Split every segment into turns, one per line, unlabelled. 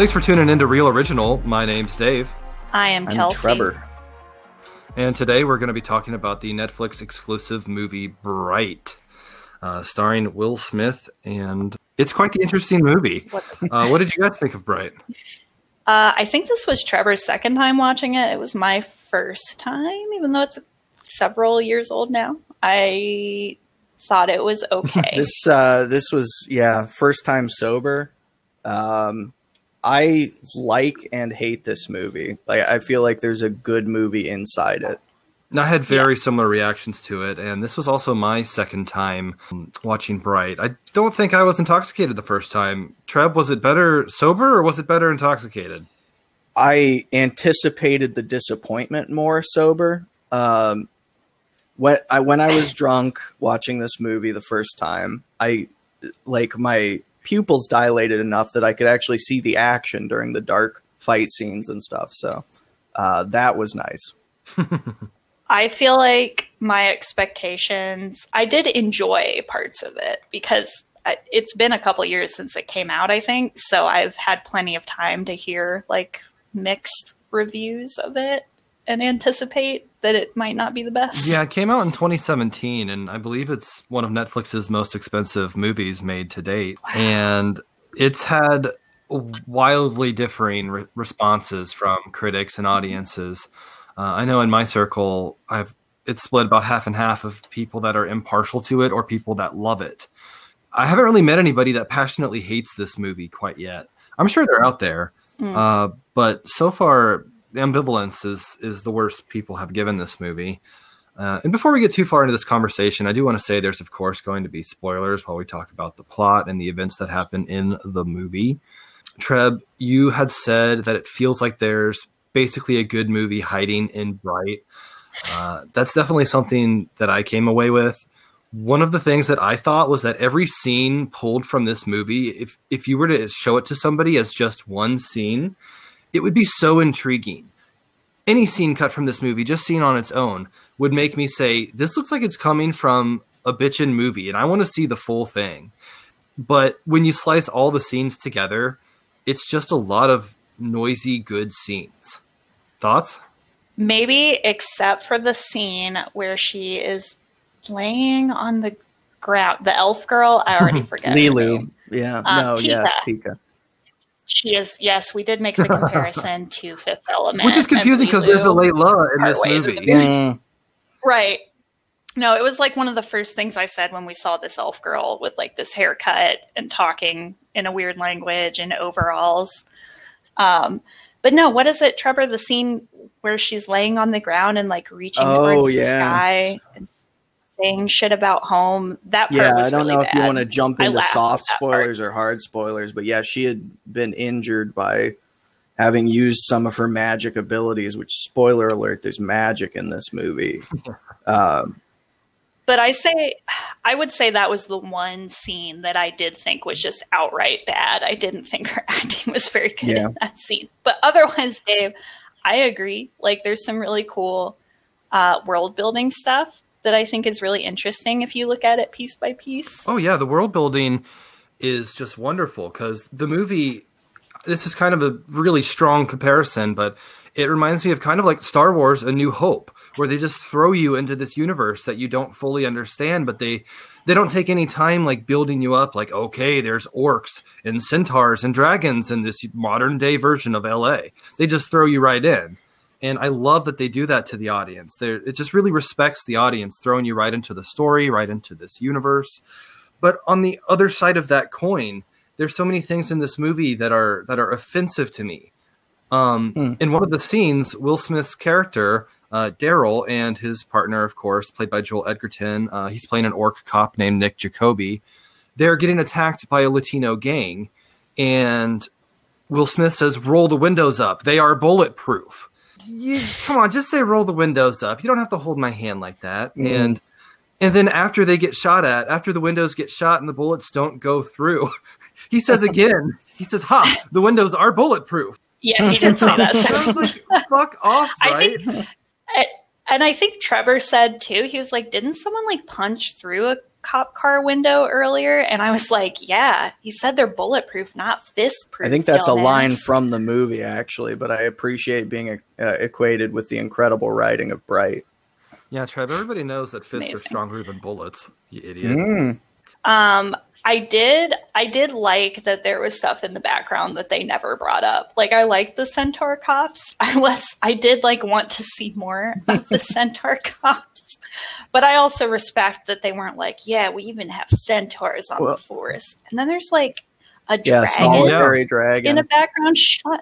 Thanks for tuning into Real Original. My name's Dave.
I am
I'm
Kelsey.
Trebor.
And today we're going to be talking about the Netflix exclusive movie Bright, uh, starring Will Smith. And it's quite the interesting movie.
What-
Uh, what did you guys think of Bright?
Uh, I think this was Trebor's second time watching it. It was my first time, even though it's several years old now. I thought it was okay.
This uh, this was yeah first time sober. Um, I like and hate this movie. Like I feel like there's a good movie inside it.
I had very similar reactions to it, and this was also my second time um, watching Bright. I don't think I was intoxicated the first time. Treb, was it better sober or was it better intoxicated?
I anticipated the disappointment more sober. Um, when I when I was drunk watching this movie the first time, I like my pupils dilated enough that I could actually see the action during the dark fight scenes and stuff. So uh, that was nice.
I feel like my expectations, I did enjoy parts of it because it's been a couple years since it came out, I think. So I've had plenty of time to hear like mixed reviews of it and anticipate that it might not be the best.
Yeah, it came out in 2017, and I believe it's one of Netflix's most expensive movies made to date. And it's had wildly differing re- responses from critics and audiences. Uh, I know in my circle, I've it's split about half and half of people that are impartial to it or people that love it. I haven't really met anybody that passionately hates this movie quite yet. I'm sure they're out there, uh, but so far, ambivalence is is the worst people have given this movie. Uh, and before we get too far into this conversation, I do want to say there's of course going to be spoilers while we talk about the plot and the events that happen in the movie. Treb, you had said that it feels like there's basically a good movie hiding in Bright. Uh, that's definitely something that I came away with. One of the things that I thought was that every scene pulled from this movie, if if you were to show it to somebody as just one scene, it would be so intriguing. Any scene cut from this movie, just seen on its own, would make me say, "This looks like it's coming from a bitchin' movie," and I want to see the full thing. But when you slice all the scenes together, it's just a lot of noisy, good scenes. Thoughts?
Maybe except for the scene where she is laying on the ground. The elf girl, I already forget. her Leeloo,
yeah,
Uh,
no,
Tikka.
yes, Tikka.
She is, yes, we did make the comparison to Fifth Element.
Which is confusing because there's a
Leeloo.
Layla in this
Partway
movie.
very-
Mm,
Right. No, it was like one of the first things I said when we saw this elf girl with like this haircut and talking in a weird language and overalls. Um, but no, what is it, Trebor? The scene where she's laying on the ground and like reaching
Oh,
towards
yeah.
the sky and saying shit about home. That part
yeah,
was
I don't
really
know if you want to jump into soft
at that part.
spoilers or hard spoilers, but yeah, she had been injured by having used some of her magic abilities. Which, spoiler alert, there's magic in this movie. Um,
But I say, I would say that was the one scene that I did think was just outright bad. I didn't think her acting was very good
Yeah.
in that scene. But otherwise, Dave, I agree. Like, there's some really cool uh, world building stuff that I think is really interesting if you look at it piece by piece.
Oh yeah, the world building is just wonderful because the movie. This is kind of a really strong comparison, but it reminds me of kind of like Star Wars: A New Hope, where they just throw you into this universe that you don't fully understand, but they they don't take any time like building you up. Like, okay, there's orcs and centaurs and dragons in this modern day version of LA. They just throw you right in. And I love that they do that to the audience. They're, it just really respects the audience, throwing you right into the story, right into this universe. But on the other side of that coin, there's so many things in this movie that are that are offensive to me. Um,
Hmm.
In one of the scenes, Will Smith's character uh, Daryl and his partner, of course, played by Joel Edgerton, uh, he's playing an orc cop named Nick Jacoby. They're getting attacked by a Latino gang, and Will Smith says, "Roll the windows up. They are bulletproof." You, come on, just say roll the windows up. You don't have to hold my hand like that.
Mm.
And and then after they get shot at, after the windows get shot and the bullets don't go through, he says again, he says, "Ha, the windows are bulletproof."
Yeah, he didn't say that.
And I was like, "Fuck off!"
I
Right?
think, and I think Trebor said too. He was like, "Didn't someone like punch through a cop car window earlier, and I was like, "Yeah, he said they're bulletproof, not fist proof."
I think that's a line from the movie, actually, but I appreciate being uh, equated with the incredible writing of Bright.
Yeah, Trev. Everybody knows that fists
Amazing.
are stronger than bullets. You idiot.
Mm.
Um, I did I did like that there was stuff in the background that they never brought up. Like I liked the centaur cops. I was I did like want to see more of the centaur cops. But I also respect that they weren't like, yeah, we even have centaurs on
Well-
the force. And then there's like a
Yeah,
dragon
solitary
in
dragon.
a background shot.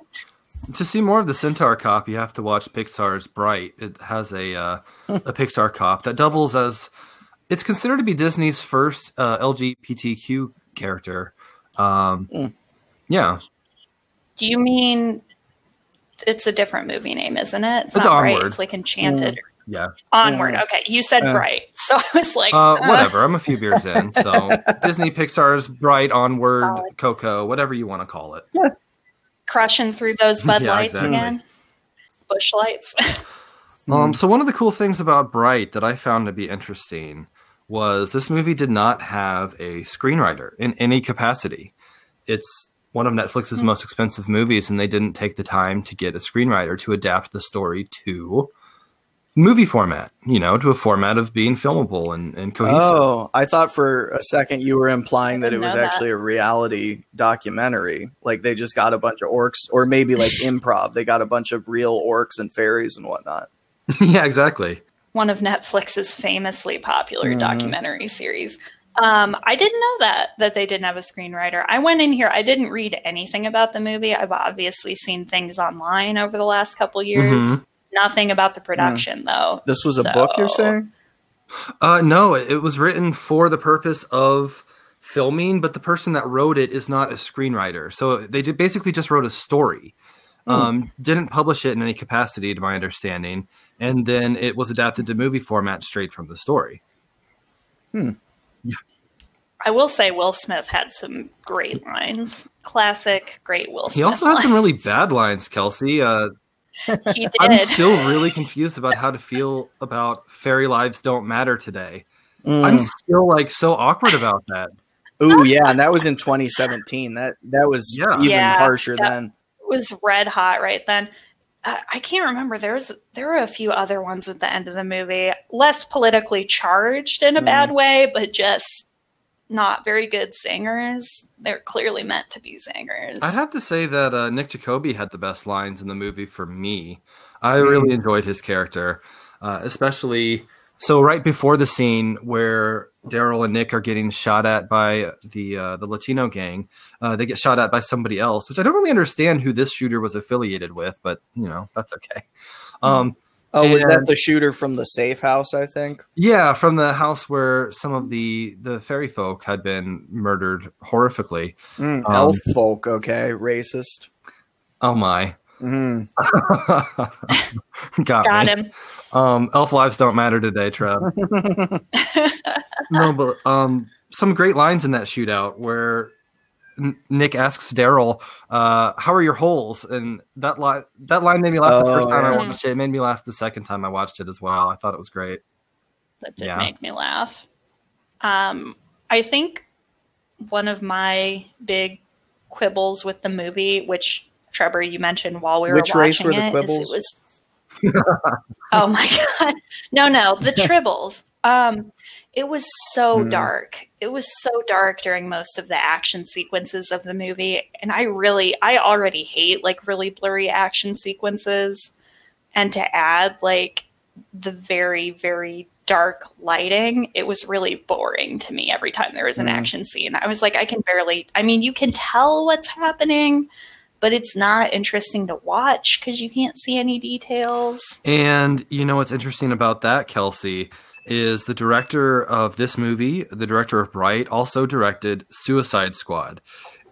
To see more of the Centaur cop, you have to watch Pixar's Bright. It has a uh, a Pixar cop that doubles as it's considered to be Disney's first uh, LGBTQ character. Um,
Mm.
Yeah,
Do you mean it's a different movie name, isn't it? It's,
It's
not Bright,
Onward.
it's like Enchanted.
yeah.
Onward.
Mm.
Okay. You said
Yeah.
Bright. So I was like,
Uh,
uh,
whatever. I'm a few beers in, so Disney Pixar's Bright, Onward,
Solid.
Coco, whatever you want to call it.
crushing through those Bud
Yeah,
lights
exactly.
again. Busch lights.
Um, so one of the cool things about Bright that I found to be interesting was this movie did not have a screenwriter in any capacity. It's one of Netflix's
Hmm.
most expensive movies, and they didn't take the time to get a screenwriter to adapt the story to movie format, you know, to a format of being filmable and, and cohesive.
Oh, I thought for a second you were implying that it was
that.
actually a reality documentary. Like they just got a bunch of orcs, or maybe like improv. They got a bunch of real orcs and fairies and whatnot.
yeah, exactly.
One of Netflix's famously popular
Mhm.
documentary series. Um, I didn't know that that they didn't have a screenwriter. I went in here. I didn't read anything about the movie. I've obviously seen things online over the last couple years.
Mhm.
Nothing about the production though.
This was a book, you're saying?
Uh, no, it was written for the purpose of filming, but the person that wrote it is not a screenwriter. So they basically just wrote a story. Um, didn't publish it in any capacity, to my understanding, and then it was adapted to movie format straight from the story.
I will say Will Smith had some great lines. Classic, great Will Smith.
He also had some really bad lines, Kelsey. Uh,
He did.
I'm still really confused about how to feel about fairy lives don't matter today. I'm
Mm.
still like so awkward about that.
Oh yeah, and that was in 2017. That that was
Yeah.
even
Yeah,
harsher
that-
then.
Was red hot right then. Uh, I can't remember. There's there were a few other ones at the end of the movie, less politically charged in a
Mm.
bad way, but just not very good singers. They're clearly meant to be singers.
I'd have to say that uh, Nick Jacoby had the best lines in the movie for me. I really enjoyed his character, uh, especially so right before the scene where Daryl and Nick are getting shot at by the uh, the Latino gang. Uh, they get shot at by somebody else, which I don't really understand who this shooter was affiliated with, but you know that's okay. Um,
Oh, was that the shooter from the safe house? I think.
yeah, from the house where some of the the fairy folk had been murdered horrifically.
Mm,
Um,
elf folk, okay, racist.
Oh my,
Mm.
got,
Got him.
Um, elf lives don't matter today, Trev. no, but um, some great lines in that shootout where N- Nick asks Daryl, uh, "How are your holes?" And that line that line made me laugh the
Oh,
first time I watched it. It made me laugh the second time I watched it as well. I thought it was great.
That did
Yeah.
make me laugh. Um, I think one of my big quibbles with the movie, which Trebor you mentioned while we were
Which
watching
race were the
it, is
quibbles?
it was. oh my god! No, no, the tribbles. Um, it was so
Hmm.
dark. It was so dark during most of the action sequences of the movie, and I really, I already hate like really blurry action sequences, and to add like the very, very dark lighting, it was really boring to me every time there was an
Mhm.
action scene. I was like, I can barely, I mean, you can tell what's happening, but it's not interesting to watch because you can't see any details.
And you know what's interesting about that, Kelsey, is the director of this movie, the director of Bright, also directed Suicide Squad.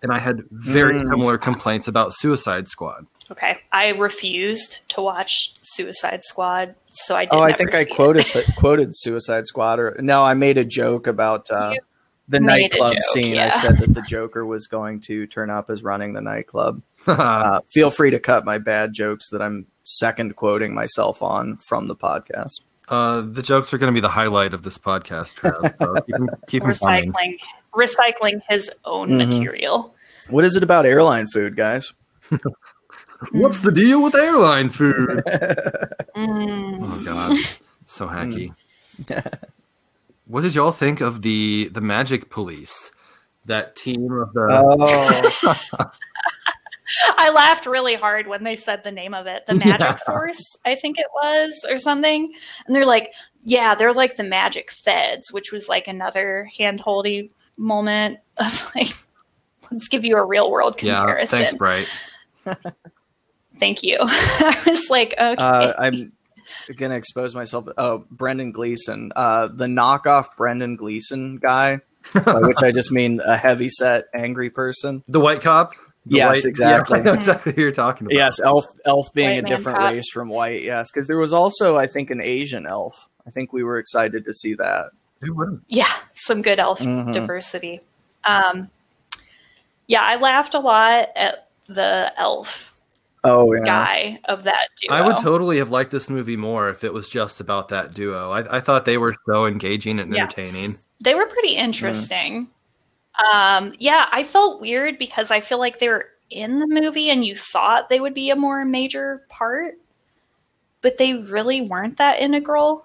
And I had very
Mm.
similar complaints about Suicide Squad.
Okay. I refused to watch Suicide Squad, so I did
Oh, I think I quoted quoted Suicide Squad. Or no, I made a joke about uh,
You
the nightclub
joke,
scene. I said that the Joker was going to turn up as running the nightclub. Uh, feel free to cut my bad jokes that I'm second quoting myself on from the podcast.
Uh, the jokes are going to be the highlight of this podcast, Trev. So keep 'em- keep 'em coming.
recycling recycling his own
Mhm.
material.
What is it about airline food, guys?
What's the deal with airline food?
Mm.
Oh god, so hacky. what did y'all think of the the Magic Police? That team of the
Oh,
I laughed really hard when they said the name of it, the Magic
Yeah.
Force, I think it was, or something. And they're like, yeah, they're like the Magic Feds, which was like another handholdy moment of like, let's give you a real world
yeah.
comparison.
Thanks, Bright.
Thank you. I was like, okay.
uh, I'm gonna expose myself. Oh, Brendan Gleeson, uh, the knockoff Brendan Gleeson guy, by which I just mean a heavy set, angry person.
The white cop. The
Yes,
white-
exactly.
Yeah, I know exactly who you're talking about.
Yes, elf, elf being
White
a different
cop.
race from white. Yes, because there was also, I think, an Asian elf. I think we were excited to see that.
Who wouldn't?
yeah, some good elf
Mhm.
diversity. Um, yeah, I laughed a lot at the elf
Oh yeah,
guy of that duo.
I would totally have liked this movie more if it was just about that duo. I, I thought they were so engaging and
Yeah.
entertaining.
they were pretty interesting. Um, yeah, I felt weird because I feel like they were in the movie and you thought they would be a more major part, but they really weren't that integral.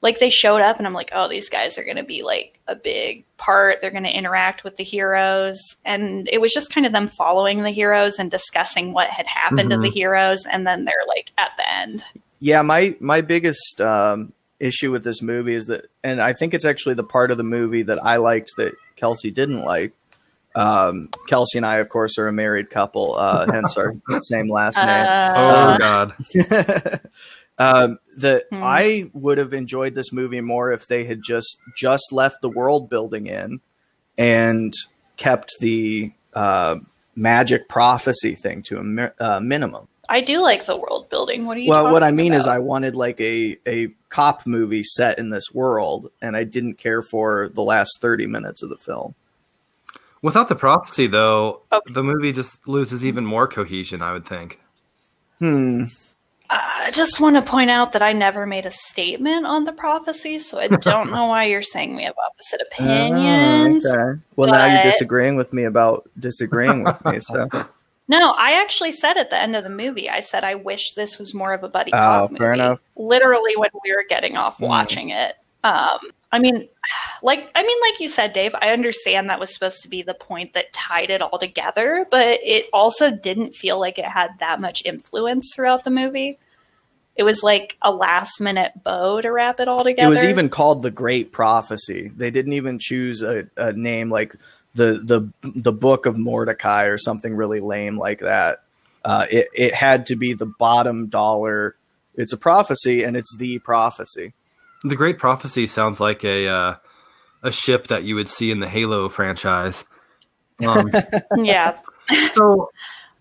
Like they showed up and I'm like, oh, these guys are going to be like a big part. They're going to interact with the heroes. And it was just kind of them following the heroes and discussing what had happened to
Mhm.
the heroes. And then they're like at the end.
yeah. My my biggest um, issue with this movie is that, and I think it's actually the part of the movie that I liked that Kelsey didn't like. Um, Kelsey and I, of course, are a married couple, uh, hence our same last name.
Uh,
oh god.
um, that
Hmm.
I would have enjoyed this movie more if they had just just left the world building in and kept the uh, magic prophecy thing to a mi- uh, minimum.
I do like the world building. What do you
Well, what I
talking
mean is. I wanted like a a cop movie set in this world, and I didn't care for the last thirty minutes of the film.
Without the prophecy, though,
Okay.
the movie just loses even more cohesion. I would think.
Hmm.
I just want to point out that I never made a statement on the prophecy, so I don't know why you're saying we have opposite opinions.
Oh, okay. Well, now you're disagreeing with me about disagreeing with me. So,
No, I actually said at the end of the movie, I said I wish this was more of a buddy
Oh,
cop movie.
fair enough.
Literally when we were getting off
Mm.
watching it. Um, I mean, like I mean, like you said, Dave. I understand that was supposed to be the point that tied it all together, but it also didn't feel like it had that much influence throughout the movie. It was like a last minute bow to wrap it all together.
It was even called the Great Prophecy. They didn't even choose a, a name like the the the Book of Mordecai or something really lame like that. Uh, it it had to be the bottom dollar. It's a prophecy, and it's the prophecy.
The Great Prophecy sounds like a uh, a ship that you would see in the Halo franchise. Um,
yeah.
so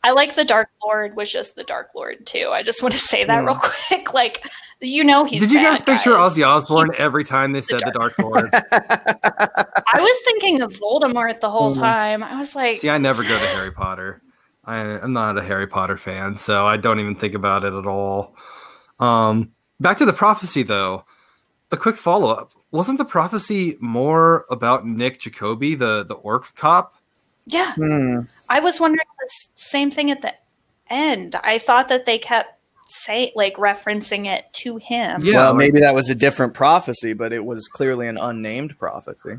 I like the Dark Lord was just the Dark Lord too. I just want to say that real quick. Like, you know, he's.
did you
bad,
guys picture
guys.
Ozzy Osbourne every time they said the Dark Lord?
I was thinking of Voldemort the whole
Mhm.
time. I was like,
See, I never go to Harry Potter. I, I'm not a Harry Potter fan, so I don't even think about it at all. Um, back to the prophecy, though. A quick follow up: Wasn't the prophecy more about Nick Jacoby, the the orc cop?
Yeah.
Hmm.
I was wondering the same thing at the end. I thought that they kept say like referencing it to him.
Yeah,
well, maybe that was a different prophecy, but it was clearly an unnamed prophecy.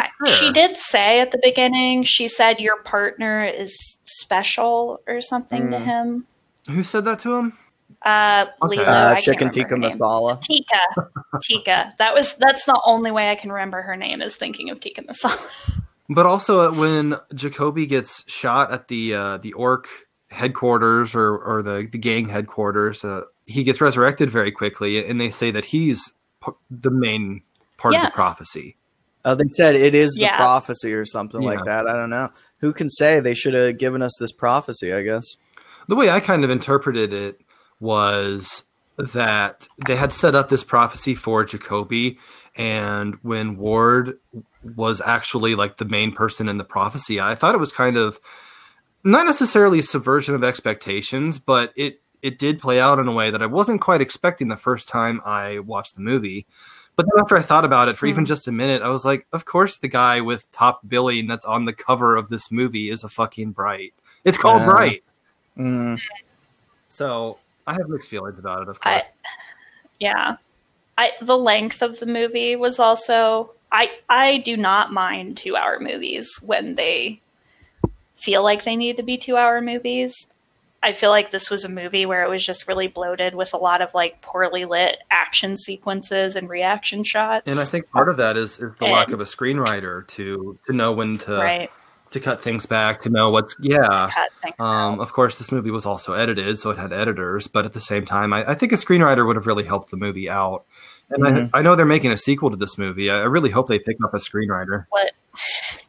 I- She did say at the beginning. She said your partner is special or something to
Mm.
him.
Who said that to him?
Uh,
Okay.
Lilo,
Uh, chicken
remember
tikka masala.
Tikka. Tikka. That was that's the only way I can remember her name is thinking of Tikka Masala.
But also when Jacoby gets shot at the uh, the orc headquarters or or the the gang headquarters, uh, he gets resurrected very quickly, and they say that he's p- the main part of the prophecy.
Oh, they said it is the prophecy or something like that. I don't know. Who can say they should have given us this prophecy? I guess.
The way I kind of interpreted it was that they had set up this prophecy for Jacoby, and when Ward was actually like the main person in the prophecy, I thought it was kind of not necessarily a subversion of expectations, but it it did play out in a way that I wasn't quite expecting the first time I watched the movie. But then after I thought about it for even
Mhm.
just a minute, I was like, of course the guy with top billing that's on the cover of this movie is a fucking Bright. It's called
Yeah.
Bright.
Mm,
So I have mixed feelings about it, of course.
I, yeah, I the length of the movie was also I I do not mind two hour movies when they feel like they need to be two hour movies. I feel like this was a movie where it was just really bloated with a lot of like poorly lit action sequences and reaction shots.
and I think part of that is, is the lack of a screenwriter to to know when to
right,
to cut things back, to know what's yeah. Um, of course, this movie was also edited, so it had editors. But at the same time, I, I think a screenwriter would have really helped the movie out. And
Mhm.
I, I know they're making a sequel to this movie. I, I really hope they pick up a screenwriter.
What?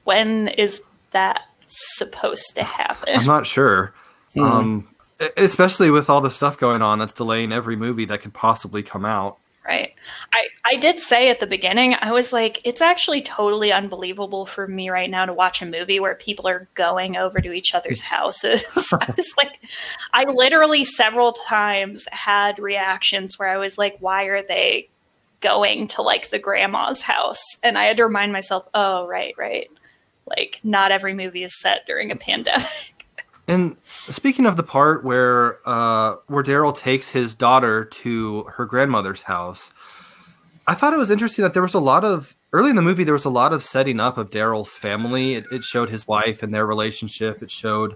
When is that supposed to happen?
I'm not sure,
Hmm.
um, especially with all the stuff going on that's delaying every movie that could possibly come out.
Right. I, I did say at the beginning, I was like, it's actually totally unbelievable for me right now to watch a movie where people are going over to each other's houses. I was like, I literally several times had reactions where I was like, why are they going to like the grandma's house? And I had to remind myself, oh, right, right. Like, not every movie is set during a pandemic.
And speaking of the part where uh, where Daryl takes his daughter to her grandmother's house, I thought it was interesting that there was a lot of early in the movie there was a lot of setting up of Daryl's family. It, it showed his wife and their relationship. It showed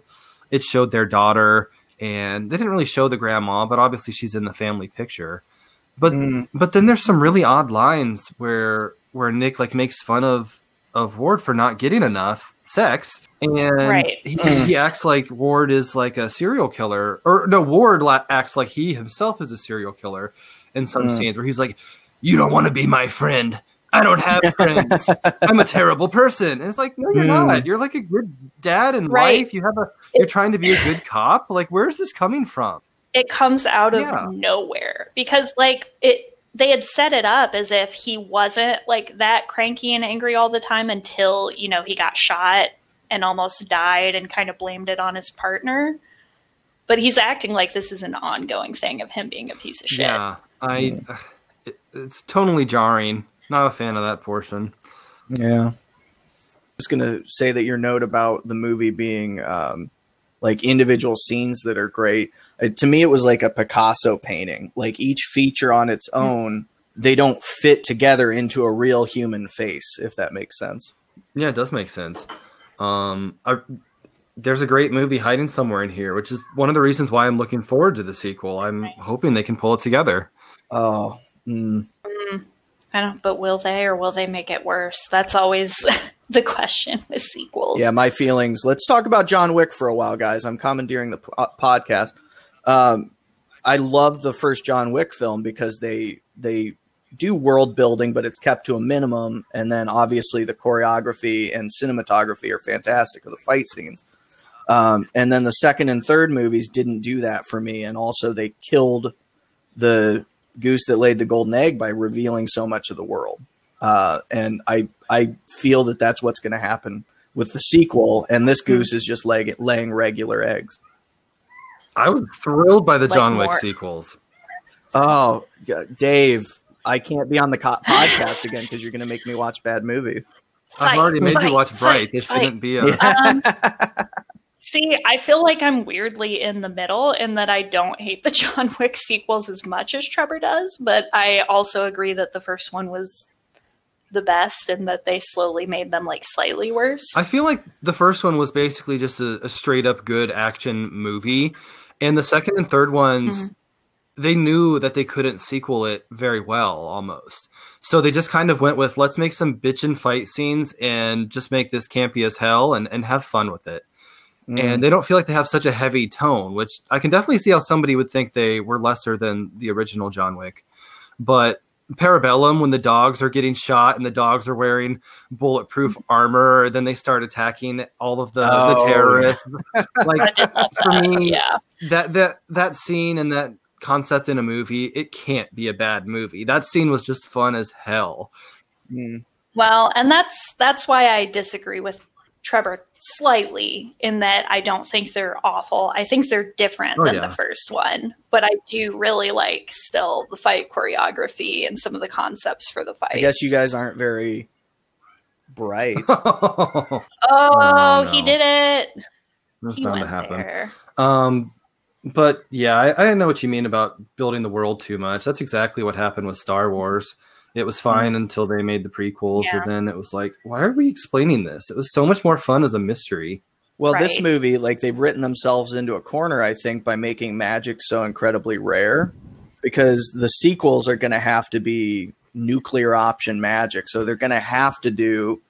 it showed their daughter, and they didn't really show the grandma, but obviously she's in the family picture. But
Mm.
but then there's some really odd lines where where Nick like makes fun of of Ward for not getting enough sex, and
Right.
he, he acts like Ward is like a serial killer, or no, Ward la- acts like he himself is a serial killer in some
Mm.
scenes where he's like, "You don't want to be my friend." I don't have friends. I'm a terrible person. And it's like, no, you're
Mm.
not. You're like a good dad and
Right.
wife. You have a. You're trying to be a good cop. Like, where's this coming from?
It comes out of
Yeah.
nowhere because like it they had set it up as if he wasn't like that cranky and angry all the time until you know he got shot and almost died and kind of blamed it on his partner but he's acting like this is an ongoing thing of him being a piece of shit
Yeah, I. It, it's totally jarring. Not a fan of that portion.
Yeah. Just gonna say that your note about the movie being um, like individual scenes that are great. Uh, to me, it was like a Picasso painting. Like each feature on its own, they don't fit together into a real human face. If that makes sense.
Yeah, it does make sense. Um, I, there's a great movie hiding somewhere in here, which is one of the reasons why I'm looking forward to the sequel. I'm hoping they can pull it together.
Oh, mm,
i don't but will they or will they make it worse that's always the question with sequels
yeah. My feelings. Let's talk about John Wick for a while, guys. I'm commandeering the po- podcast. Um, I love the first John Wick film because they they do world building, but it's kept to a minimum. And then obviously the choreography and cinematography are fantastic, or the fight scenes. Um, and then the second and third movies didn't do that for me, and also they killed the goose that laid the golden egg by revealing so much of the world. Uh, and I I feel that that's what's going to happen with the sequel, and this goose is just laying laying regular eggs.
I was thrilled by the
Like
John Wick
more-
sequels.
Oh, yeah, Dave, I can't be on the co- podcast again because you're going to make me watch bad movies.
I've already made
fight,
you watch Bright.
fight,
This shouldn't be a.
Um, see, I feel like I'm weirdly in the middle in that I don't hate the John Wick sequels as much as Trebor does, but I also agree that the first one was the best and that they slowly made them like slightly worse.
I feel like the first one was basically just a, a straight up good action movie, and the second and third ones, they knew that they couldn't sequel it very well, almost. So they just kind of went with let's make some bitch and fight scenes and just make this campy as hell and, and have fun with it.
Mm.
And they don't feel like they have such a heavy tone, which I can definitely see how somebody would think they were lesser than the original John Wick. But Parabellum, when the dogs are getting shot and the dogs are wearing bulletproof armor, then they start attacking all of the, the
Oh,
terrorists. Like for me,
yeah.
that that that scene and that concept in a movie, it can't be a bad movie. That scene was just fun as hell.
Mm.
Well, and that's that's why I disagree with Trebor slightly in that I don't think they're awful. I think they're different
Oh,
than
yeah.
the first one, but I do really like still the fight choreography and some of the concepts for the fight.
I guess you guys aren't very bright.
Oh,
Oh,
he did it.
That's
He
bound
went
to happen.
there.
Um, but yeah, I, I know what you mean about building the world too much. That's exactly what happened with Star Wars. It was fine until they made the prequels,
Yeah.
and then it was like, why are we explaining this? It was so much more fun as a mystery.
Well, this movie, like they've written themselves into a corner, I think, by making magic so incredibly rare because the sequels are going to have to be nuclear option magic. So they're going to have to do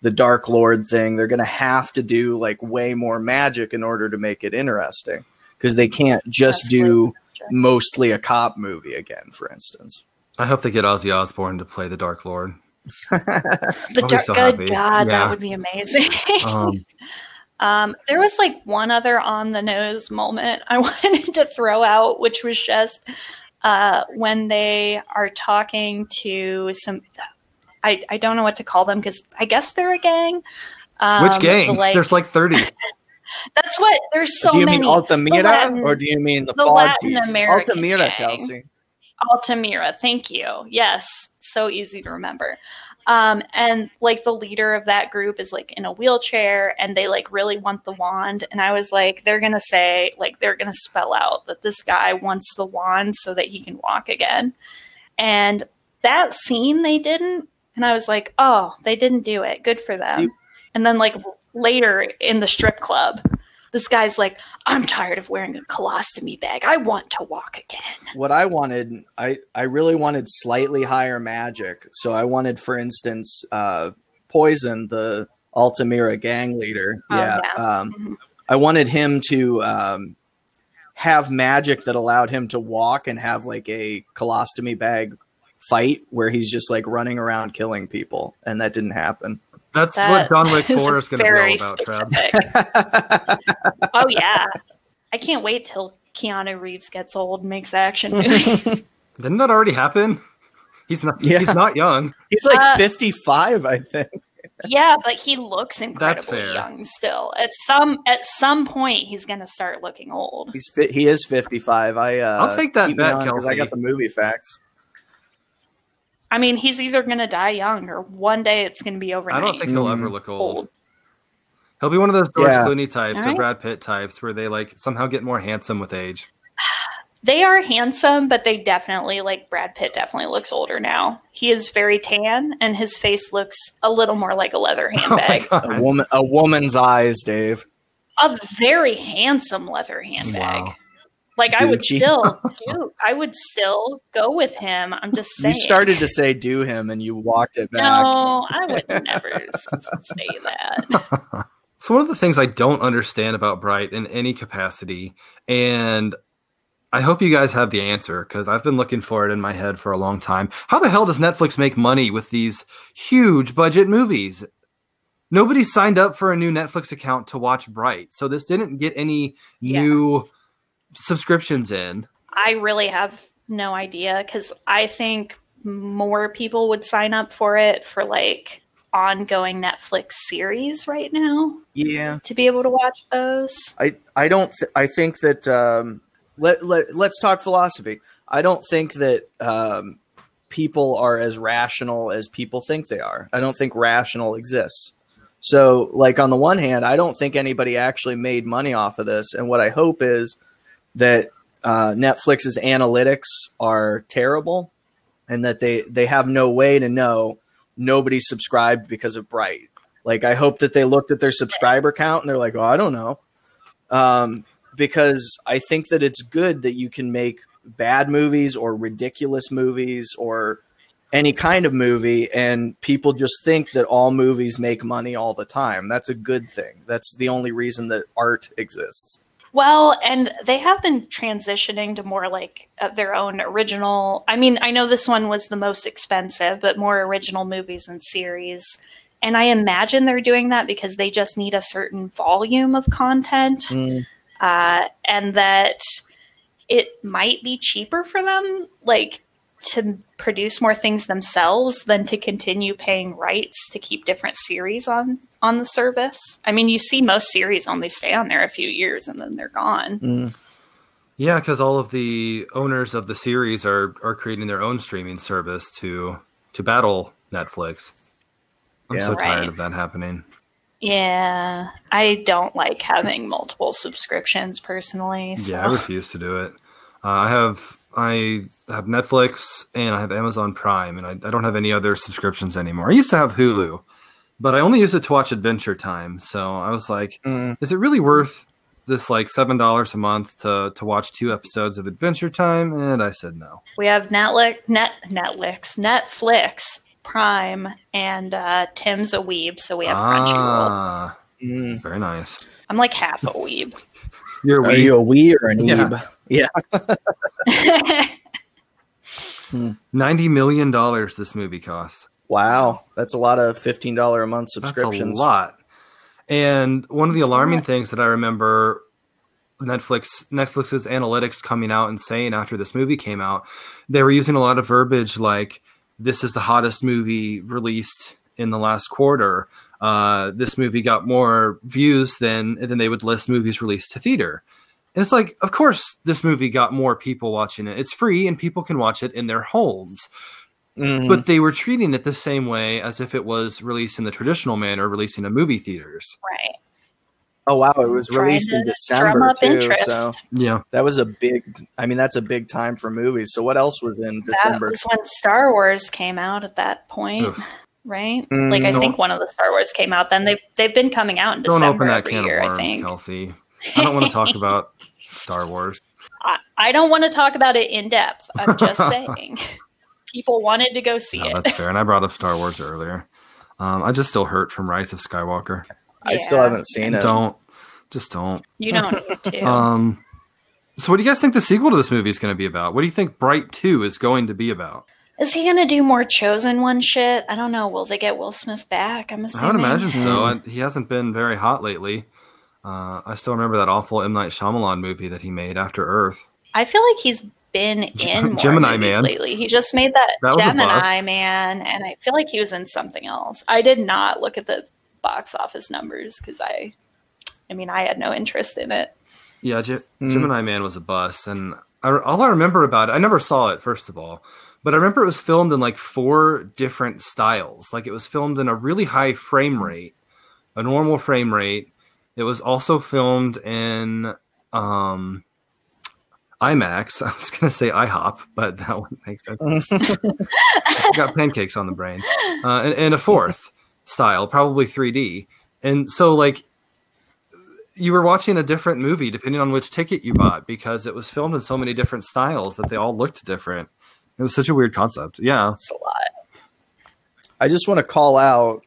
the Dark Lord thing. They're going to have to do like way more magic in order to make it interesting because they can't just
Absolutely.
do mostly a cop movie again, for instance.
I hope they get Ozzy Osbourne to play the Dark Lord.
The dark,
so
good
happy.
God,
Yeah.
that would be amazing.
Um,
Um, there was like one other on the nose moment I wanted to throw out, which was just uh, when they are talking to some. I, I don't know what to call them because I guess they're a gang. Um,
which gang?
the, like,
There's like 30.
that's what there's so
do you
many.
mean Altamira
Latin-
or do you mean the,
the Latin
Teeth?
American
Altamira,
gang.
Kelsey.
Altamira, thank you. Yes, so easy to remember. Um, and like the leader of that group is like in a wheelchair and they like really want the wand. And I was like, they're gonna say, like, they're gonna spell out that this guy wants the wand so that he can walk again. And that scene they didn't, and I was like, oh, they didn't do it. Good for them.
See-
and then like later in the strip club, this guy's like, I'm tired of wearing a colostomy bag. I want to walk again.
what I wanted, I I really wanted slightly higher magic. So I wanted, for instance, uh, Poison, the Altamira gang leader.
Oh,
yeah,
yeah.
Um,
Mhm.
I wanted him to um, have magic that allowed him to walk and have like a colostomy bag fight where he's just like running around killing people, and that didn't happen.
That's
That
what John Wick
is
4 is going to be all about, Trav.
oh yeah, I can't wait till Keanu Reeves gets old and makes action movies.
Didn't that already happen? He's not.
Yeah.
He's not young.
he's like
Uh,
fifty-five, I think.
yeah, but he looks incredibly
fair.
young still. At some at some point, he's gonna start looking old.
He's fi- he is fifty-five. I uh,
I'll take that
keep
bet,
on 'cause I got the movie facts.
I mean, he's either gonna die young or one day it's gonna be over.
I don't think he'll ever look old.
old.
He'll be one of those George
Yeah.
Clooney types or Brad Pitt types where they like somehow get more handsome with age.
They are handsome, but they definitely like Brad Pitt. Definitely looks older now. He is very tan, and his face looks a little more like a leather
Oh
handbag.
God.
A woman, a woman's eyes, Dave.
a very handsome leather handbag.
Wow.
Like I would still do. I would still go with him. I'm just saying.
You started to say "do him" and you walked it back.
No, I would never say that.
So one of the things I don't understand about Bright in any capacity, and I hope you guys have the answer because I've been looking for it in my head for a long time. How the hell does Netflix make money with these huge budget movies? Nobody signed up for a new Netflix account to watch Bright, so this didn't get any
Yeah.
new subscriptions in.
I really have no idea because I think more people would sign up for it for like ongoing Netflix series right now
Yeah,
to be able to watch those.
I I don't. Th- I think that um, let let let's talk philosophy. I don't think that um, people are as rational as people think they are. I don't think rational exists. So, like on the one hand, I don't think anybody actually made money off of this, and what I hope is that uh, Netflix's analytics are terrible, and that they they have no way to know nobody subscribed because of Bright. Like, I hope that they looked at their subscriber count and they're like, "Oh, I don't know," um, because I think that it's good that you can make bad movies or ridiculous movies or any kind of movie and people just think that all movies make money all the time. That's a good thing. That's the only reason that art exists.
Well, and they have been transitioning to more like uh, their own original. I mean, I know this one was the most expensive, but more original movies and series. And I imagine they're doing that because they just need a certain volume of content,
Mm.
uh, and that it might be cheaper for them, like to produce more things themselves than to continue paying rights to keep different series on on the service. I mean, you see most series only stay on there a few years and then they're gone.
Mm.
Yeah, because all of the owners of the series are are creating their own streaming service to to battle Netflix. I'm
Yeah.
so tired
Right.
of that happening.
Yeah, I don't like having multiple subscriptions personally. So.
Yeah, I refuse to do it. Uh, I have I have Netflix and I have Amazon Prime, and I, I don't have any other subscriptions anymore. I used to have Hulu, but I only used it to watch Adventure Time. So I was like,
Mm.
is it really worth this like seven dollars a month to to watch two episodes of Adventure Time? And I said no.
We have Netflix, Net, Netflix, Netflix, Prime, and uh, Tim's a weeb, so we have Crunchyroll.
Ah,
Mm.
very nice.
I'm like half a weeb.
You're
Are you a wee or an
Yeah.
eeb? Yeah.
Ninety million dollars this movie costs.
Wow, that's a lot of fifteen dollar a month
That's
subscriptions.
a lot. And one of the alarming things that I remember Netflix Netflix's analytics coming out and saying after this movie came out, they were using a lot of verbiage like this is the hottest movie released in the last quarter. Uh, this movie got more views than than they would list movies released to theater. And it's like, of course, this movie got more people watching it. It's free and people can watch it in their homes
Mhm.
but they were treating it the same way as if it was released in the traditional manner, releasing in movie theaters.
right.
oh wow, it was
Trying
released in
to drum
December
up
too.
interest.
So
Yeah,
that was a big. I mean, that's a big time for movies. So what else was in December?
That
December?
was when Star Wars came out at that point,
Oof.
right?
Mm,
like I think one of the Star Wars came out. Then they've they've been coming out in
don't
December
open that
every
can
year.
of
I
worms,
think.
Kelsey. I don't want to talk about Star Wars.
I, I don't want to talk about it in depth. I'm just saying. People wanted to go see
No,
it.
that's fair. And I brought up Star Wars earlier. Um, I just still hurt from Rise of Skywalker.
I still haven't seen it.
Don't, just don't.
You don't need to.
Um, so, what do you guys think the sequel to this movie is going to be about? What do you think Bright Two is going to be about?
Is he going to do more chosen one shit? I don't know. Will they get Will Smith back? I'm assuming.
I would imagine so.
Hmm.
He hasn't been very hot lately. Uh, I still remember that awful M Night Shyamalan movie that he made After Earth.
I feel like he's been in more
Gemini
movies
Man.
lately. He just made that,
That was a
Gemini. Man, and I feel like he was in something else. I did not look at the box office numbers because I, I mean, I had no interest in it.
Yeah, Ge-
Mm.
Gemini Man was a bust, and I, all I remember about it, I never saw it first of all, but I remember it was filmed in like four different styles. Like it was filmed in a really high frame rate, a normal frame rate. It was also filmed in um, IMAX. I was gonna say IHOP, but that wouldn't make sense. Got pancakes on the brain, uh, and, and a fourth style, probably 3D. And so, like, you were watching a different movie depending on which ticket you bought because it was filmed in so many different styles that they all looked different. It was such a weird concept. Yeah,
It's a lot.
I just want to call out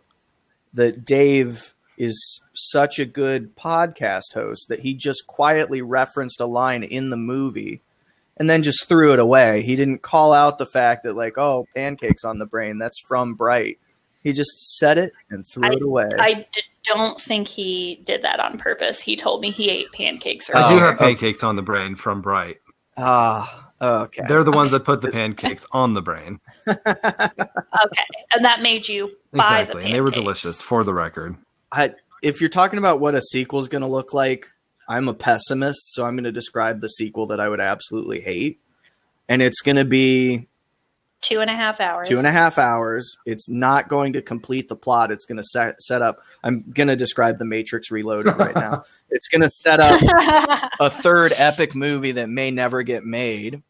that Dave is such a good podcast host that he just quietly referenced a line in the movie and then just threw it away. He didn't call out the fact that like, oh, pancakes on the brain, that's from Bright. He just said it and threw it away.
I d- don't think he did that on purpose. He told me he ate pancakes
I do have pancakes on the brain from Bright.
Ah, okay.
They're the ones that put the pancakes on the brain.
Okay, and that made you buy
Exactly.
the
And they were delicious, for the record.
I, if you're talking about what a sequel is going to look like, I'm a pessimist, so I'm going to describe the sequel that I would absolutely hate. And it's going to be
Two and a half hours.
two and a half hours. It's not going to complete the plot. It's going to set, set up. I'm going to describe the Matrix Reloaded right now. It's going to set up a third epic movie that may never get made.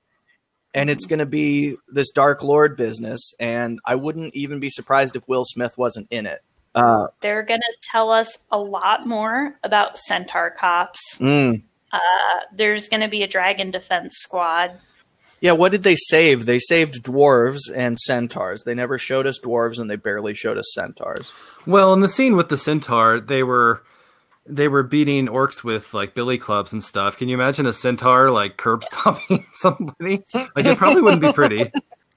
And it's going to be this Dark Lord business. And I wouldn't even be surprised if Will Smith wasn't in it. Uh,
They're going to tell us a lot more about Centaur Cops.
mm.
There's going to be a Dragon Defense Squad.
Yeah, what did they save? They saved dwarves and centaurs. They never showed us dwarves and they barely showed us centaurs.
Well, in the scene with the centaur, they were they were beating orcs with like billy clubs and stuff. Can you imagine a centaur like curb stomping somebody? Like it probably wouldn't be pretty.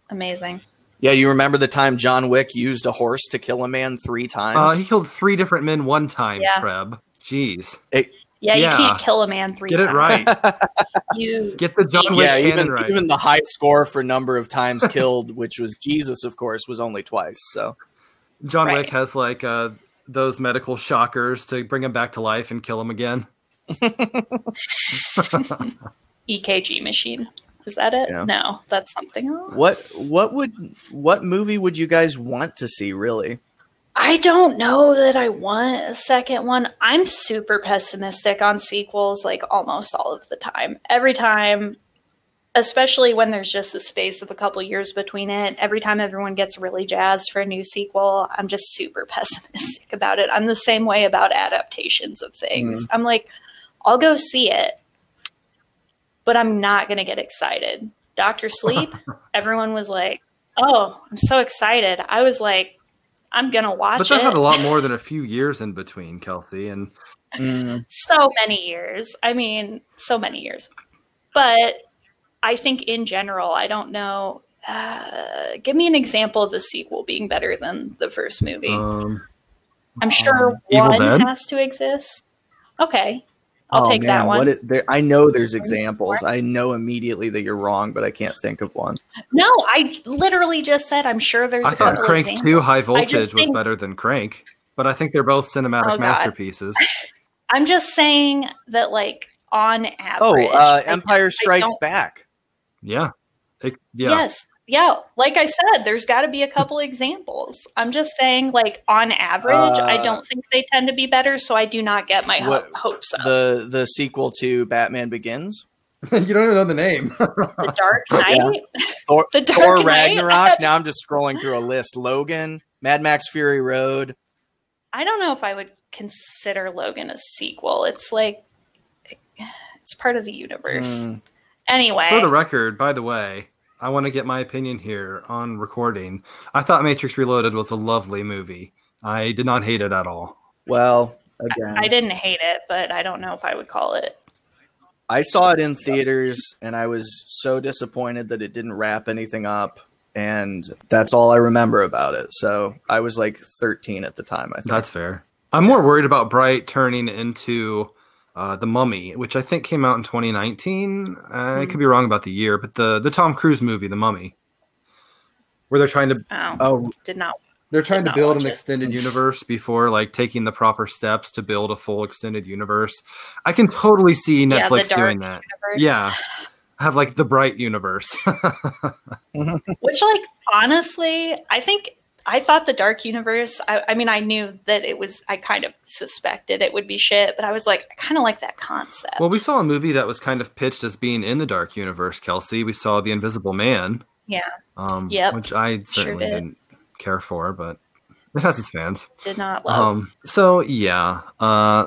Amazing.
Yeah, you remember the time John Wick used a horse to kill a man three times?
Uh, he killed three different men one time.
Yeah.
Treb. Jeez.
Yeah, you
Yeah.
can't kill a man three
Get it right.
You
Get the John Wick
yeah,
canon
even
right.
even the high score for number of times killed, which was Jesus, of course, was only twice. So
John
Right.
Wick has like uh, those medical shockers to bring him back to life and kill him again.
EKG machine. Is that it?
Yeah.
No, that's something else.
what what would what movie would you guys want to see? Really?
I don't know that I want a second one. I'm super pessimistic on sequels like almost all of the time. Every time, especially when there's just a space of a couple years between it, every time everyone gets really jazzed for a new sequel, I'm just super pessimistic about it. I'm the same way about adaptations of things. Mm-hmm. I'm like, I'll go see it, but I'm not going to get excited. Doctor Sleep, everyone was like, "Oh, I'm so excited." I was like, "I'm going to watch it.
But that
it."
had a lot more than a few years in between, Kelsey. And
Mm,
so many years. I mean, so many years. But I think in general, I don't know. Uh, give me an example of a sequel being better than the first movie.
um,
I'm sure
Evil
one has to exist. Okay, I'll
oh,
take that
man,
one.
What there, I know there's examples. I know immediately that you're wrong, but I can't think of one.
no, I literally just said I'm sure there's.
I
a
thought Crank
examples.
2 High Voltage was
think-
better than Crank, but I think they're both cinematic
Oh,
masterpieces.
I'm just saying that, like on
Oh,
average.
uh, Empire Strikes Back.
Yeah. It- yeah.
Yes. Yeah. Like I said, there's got to be a couple examples. I'm just saying, like, on average, I
Uh,
don't think they tend to be better. So I do not get my ho- hopes up.
The the sequel to Batman Begins.
you don't even know the name.
The Dark Knight.
Thor,
The Dark
Thor
Knight?
Ragnarok. Now I'm just scrolling through a list. Logan, Mad Max Fury Road.
I don't know if I would consider Logan a sequel. It's like, it's part of the universe.
Mm,
Anyway.
For the record, by the way, I want to get my opinion here on recording. I thought Matrix Reloaded was a lovely movie. I did not hate it at all.
well, again,
I didn't hate it, but I don't know if I would call it.
I saw it in theaters and I was so disappointed that it didn't wrap anything up. And that's all I remember about it. So I was like 13 at the time, I think.
That's fair. I'm more worried about Bright turning into uh, the Mummy, which I think came out in 2019. Uh, I could be wrong about the year, but the the Tom Cruise movie, The Mummy, where they're trying to
Oh,
oh,
did not.
they're trying to build
watch
an
it.
extended universe before like taking the proper steps to build a full extended universe. I can totally see Netflix
dark
doing that.
universe.
Yeah. Have like the bright universe.
Which, like, honestly, I think I thought the Dark Universe. I, I mean, I knew that it was. I kind of suspected it would be shit, but I was like, I kind of like that concept.
well, we saw a movie that was kind of pitched as being in the dark universe, Kelsey. We saw The Invisible Man.
yeah,
Um,
Yep.
which I certainly
did.
didn't care for, but it has its fans.
did not love.
Um, so yeah, uh,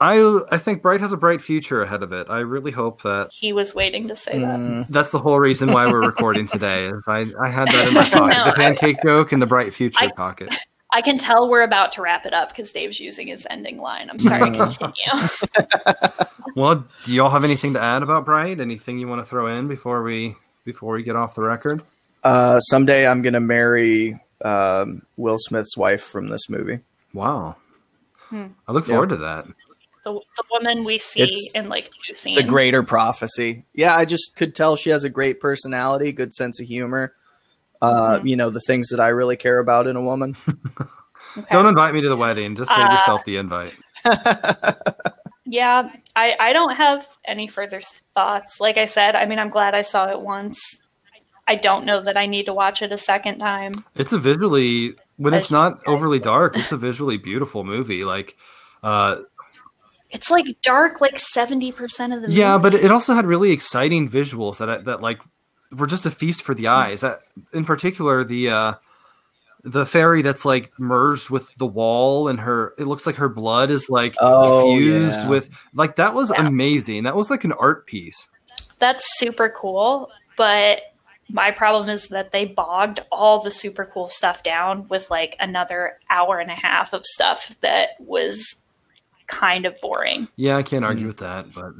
I I think Bright has a bright future ahead of it. I really hope that
he was waiting to say that.
mm,
that's the whole reason why we're recording today. If I I had that in my pocket,
No,
the
I-
pancake joke and the bright future
I-
pocket.
I can tell we're about to wrap it up because Dave's using his ending line. I'm sorry. To continue.
Well, do y'all have anything to add about Bright? Anything you want to throw in before we before we get off the record?
uh, someday I'm going to marry um, Will Smith's wife from this movie.
Wow,
Hmm.
I look forward to that.
The, the woman we see
It's
in like two scenes.
The greater prophecy. Yeah, I just could tell she has a great personality, good sense of humor. Uh,
Mhm.
You know, the things that I really care about in a woman.
Okay.
Don't invite me to the wedding. Just save
Uh,
yourself the invite.
Yeah, I, I don't have any further thoughts. Like I said, I mean, I'm glad I saw it once. I don't know that I need to watch it a second time.
It's a visually when it's not overly dark, it's a visually beautiful movie. Like uh
It's like dark, like 70% of the movie.
yeah, but it also had really exciting visuals that that like were just a feast for the eyes. That, in particular, the uh the fairy that's like merged with the wall and her it looks like her blood is like
Oh,
fused
yeah.
with like that was
Yeah.
amazing. That was like an art piece.
That's super cool, but my problem is that they bogged all the super cool stuff down with like another hour and a half of stuff that was kind of boring.
Yeah, I can't argue hmm. with that, but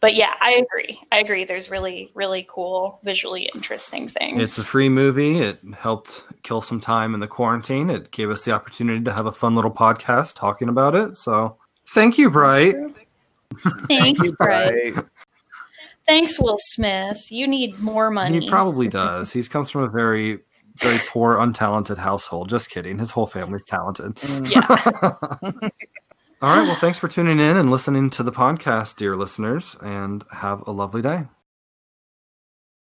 But yeah, I agree. I agree. There's really, really cool, visually interesting things.
It's a free movie. It helped kill some time in the quarantine. It gave us the opportunity to have a fun little podcast talking about it. So thank you, Bright.
Thanks,
You
Bright.
Bright.
Thanks, Will Smith. You need more money.
He probably does. He comes from a very, very poor, untalented household. Just kidding. His whole family's talented.
yeah.
All right. Well, thanks for tuning in and listening to the podcast, dear listeners, and have a lovely day.